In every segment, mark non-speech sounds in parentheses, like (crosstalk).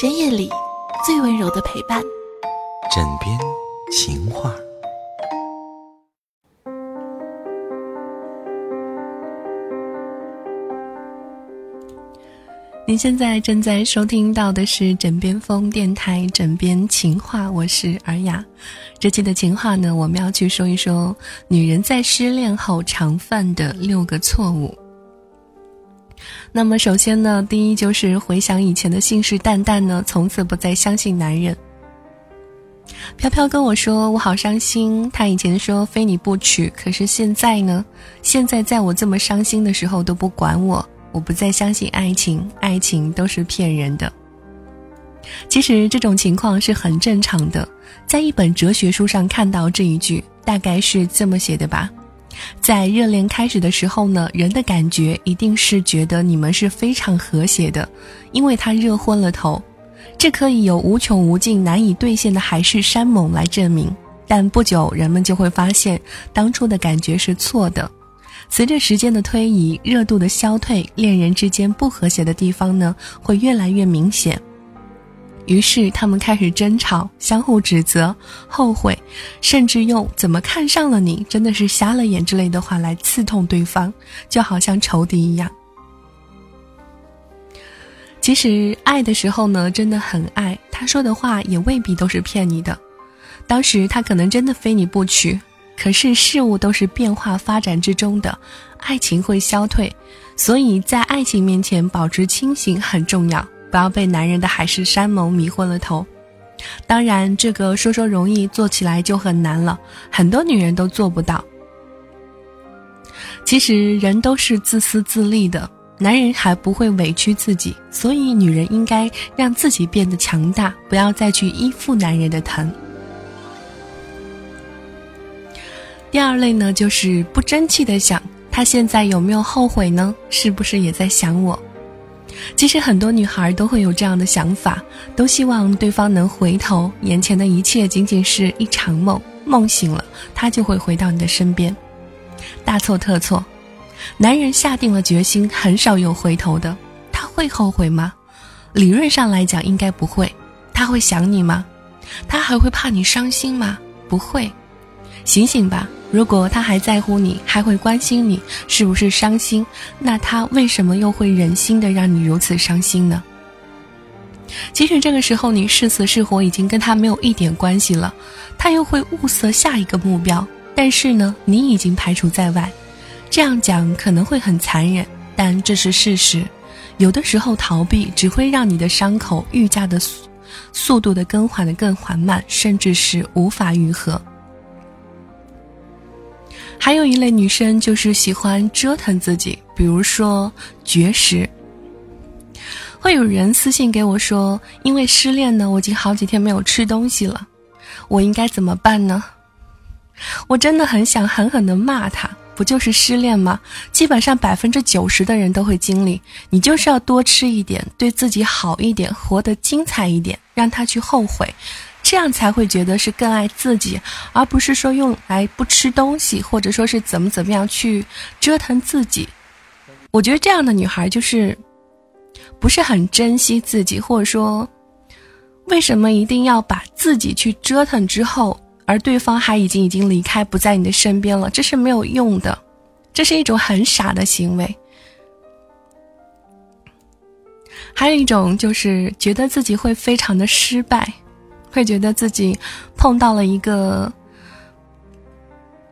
深夜里最温柔的陪伴，枕边情话。您现在正在收听到的是枕边风电台《枕边情话》，我是尔雅。这期的情话呢，我们要去说一说女人在失恋后常犯的六个错误。那么，首先呢，第一就是回想以前的信誓旦旦呢，从此不再相信男人。飘飘跟我说：“我好伤心。”他以前说非你不娶，可是现在呢？现在在我这么伤心的时候都不管我。我不再相信爱情，爱情都是骗人的。其实这种情况是很正常的，在一本哲学书上看到这一句，大概是这么写的吧：在热恋开始的时候呢，人的感觉一定是觉得你们是非常和谐的，因为他热昏了头，这可以有无穷无尽、难以兑现的海誓山盟来证明。但不久，人们就会发现，当初的感觉是错的。随着时间的推移，热度的消退，恋人之间不和谐的地方呢，会越来越明显。于是他们开始争吵，相互指责、后悔，甚至用“怎么看上了你，真的是瞎了眼”之类的话来刺痛对方，就好像仇敌一样。其实爱的时候呢，真的很爱，他说的话也未必都是骗你的。当时他可能真的非你不娶。可是事物都是变化发展之中的，爱情会消退，所以在爱情面前保持清醒很重要，不要被男人的海誓山盟迷昏了头。当然，这个说说容易，做起来就很难了，很多女人都做不到。其实人都是自私自利的，男人还不会委屈自己，所以女人应该让自己变得强大，不要再去依附男人的疼。第二类呢，就是不争气的想，他现在有没有后悔呢？是不是也在想我？其实很多女孩都会有这样的想法，都希望对方能回头，眼前的一切仅仅是一场梦，梦醒了，他就会回到你的身边。大错特错，男人下定了决心，很少有回头的。他会后悔吗？理论上来讲，应该不会。他会想你吗？他还会怕你伤心吗？不会。醒醒吧！如果他还在乎你，还会关心你，是不是伤心？那他为什么又会忍心的让你如此伤心呢？即使这个时候你是死是活已经跟他没有一点关系了，他又会物色下一个目标。但是呢，你已经排除在外。这样讲可能会很残忍，但这是事实。有的时候逃避只会让你的伤口愈加的速速度的更换的更缓慢，甚至是无法愈合。还有一类女生就是喜欢折腾自己，比如说绝食。会有人私信给我说：“因为失恋呢，我已经好几天没有吃东西了，我应该怎么办呢？”我真的很想狠狠的骂他，不就是失恋吗？基本上百分之九十的人都会经历。你就是要多吃一点，对自己好一点，活得精彩一点，让他去后悔。这样才会觉得是更爱自己，而不是说用来不吃东西，或者说是怎么怎么样去折腾自己。我觉得这样的女孩就是不是很珍惜自己，或者说为什么一定要把自己去折腾之后，而对方还已经已经离开不在你的身边了？这是没有用的，这是一种很傻的行为。还有一种就是觉得自己会非常的失败。会觉得自己碰到了一个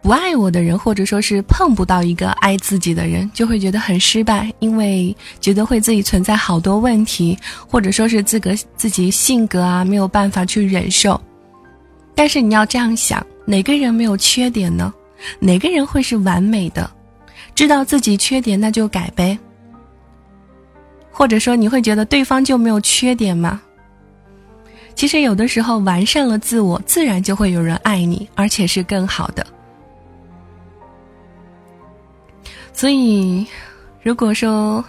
不爱我的人，或者说是碰不到一个爱自己的人，就会觉得很失败，因为觉得会自己存在好多问题，或者说是自个自己性格啊没有办法去忍受。但是你要这样想，哪个人没有缺点呢？哪个人会是完美的？知道自己缺点那就改呗。或者说你会觉得对方就没有缺点吗？其实有的时候完善了自我，自然就会有人爱你，而且是更好的。所以，如果说，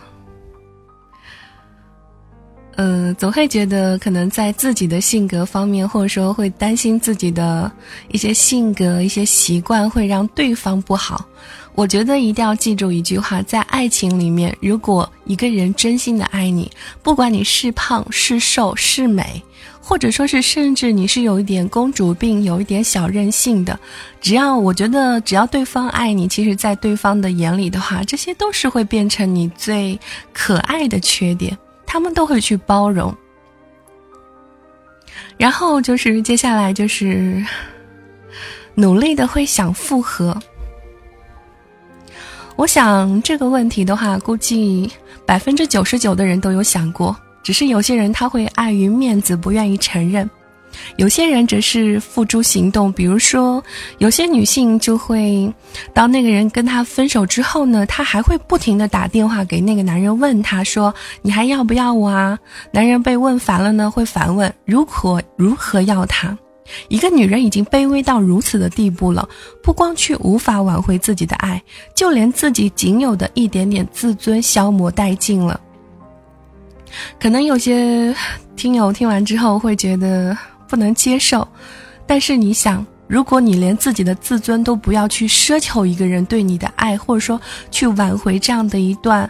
嗯，总会觉得可能在自己的性格方面，或者说会担心自己的一些性格、一些习惯会让对方不好。我觉得一定要记住一句话：在爱情里面，如果一个人真心的爱你，不管你是胖是瘦是美，或者说是甚至你是有一点公主病、有一点小任性的，只要我觉得只要对方爱你，其实，在对方的眼里的话，这些都是会变成你最可爱的缺点。他们都会去包容，然后就是接下来就是 (laughs) 努力的会想复合。我想这个问题的话，估计百分之九十九的人都有想过，只是有些人他会碍于面子不愿意承认。有些人只是付诸行动，比如说，有些女性就会，当那个人跟她分手之后呢，她还会不停的打电话给那个男人，问他说：“你还要不要我啊？”男人被问烦了呢，会反问：“如何如何要他？”一个女人已经卑微到如此的地步了，不光去无法挽回自己的爱，就连自己仅有的一点点自尊消磨殆尽了。可能有些听友听完之后会觉得。不能接受，但是你想，如果你连自己的自尊都不要去奢求一个人对你的爱，或者说去挽回这样的一段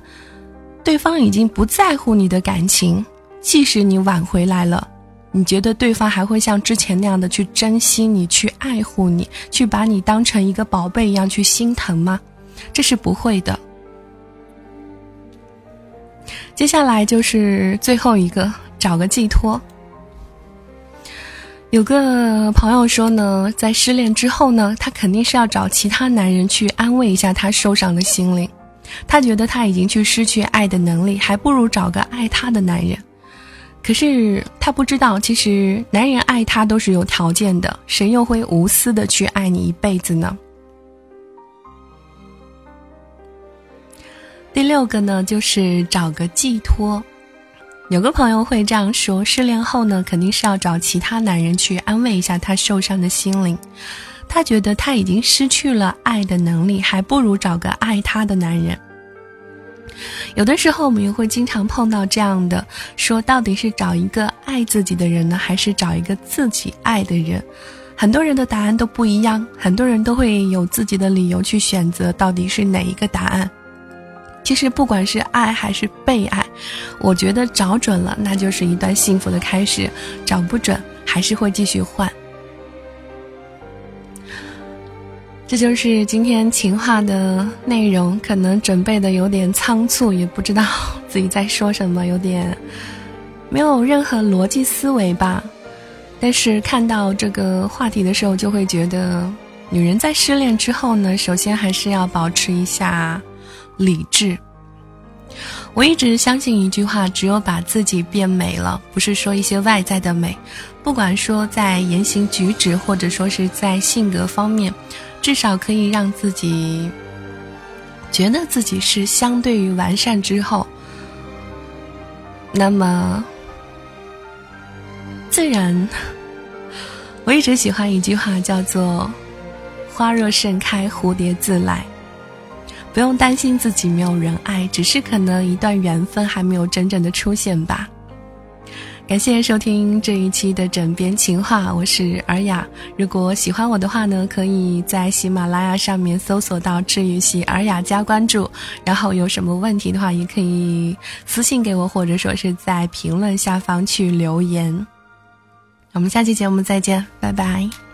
对方已经不在乎你的感情，即使你挽回来了，你觉得对方还会像之前那样的去珍惜你、去爱护你、去把你当成一个宝贝一样去心疼吗？这是不会的。接下来就是最后一个，找个寄托。有个朋友说呢，在失恋之后呢，他肯定是要找其他男人去安慰一下他受伤的心灵。他觉得他已经去失去爱的能力，还不如找个爱他的男人。可是他不知道，其实男人爱他都是有条件的，谁又会无私的去爱你一辈子呢？第六个呢，就是找个寄托。有个朋友会这样说：失恋后呢，肯定是要找其他男人去安慰一下他受伤的心灵。他觉得他已经失去了爱的能力，还不如找个爱他的男人。有的时候，我们也会经常碰到这样的说：到底是找一个爱自己的人呢，还是找一个自己爱的人？很多人的答案都不一样，很多人都会有自己的理由去选择到底是哪一个答案。其实不管是爱还是被爱，我觉得找准了，那就是一段幸福的开始；找不准，还是会继续换。这就是今天情话的内容，可能准备的有点仓促，也不知道自己在说什么，有点没有任何逻辑思维吧。但是看到这个话题的时候，就会觉得，女人在失恋之后呢，首先还是要保持一下。理智。我一直相信一句话：只有把自己变美了，不是说一些外在的美，不管说在言行举止，或者说是在性格方面，至少可以让自己觉得自己是相对于完善之后，那么自然。(laughs) 我一直喜欢一句话，叫做“花若盛开，蝴蝶自来”。不用担心自己没有人爱，只是可能一段缘分还没有真正的出现吧。感谢收听这一期的枕边情话，我是尔雅。如果喜欢我的话呢，可以在喜马拉雅上面搜索到治愈系尔雅加关注。然后有什么问题的话，也可以私信给我，或者说是在评论下方去留言。我们下期节目再见，拜拜。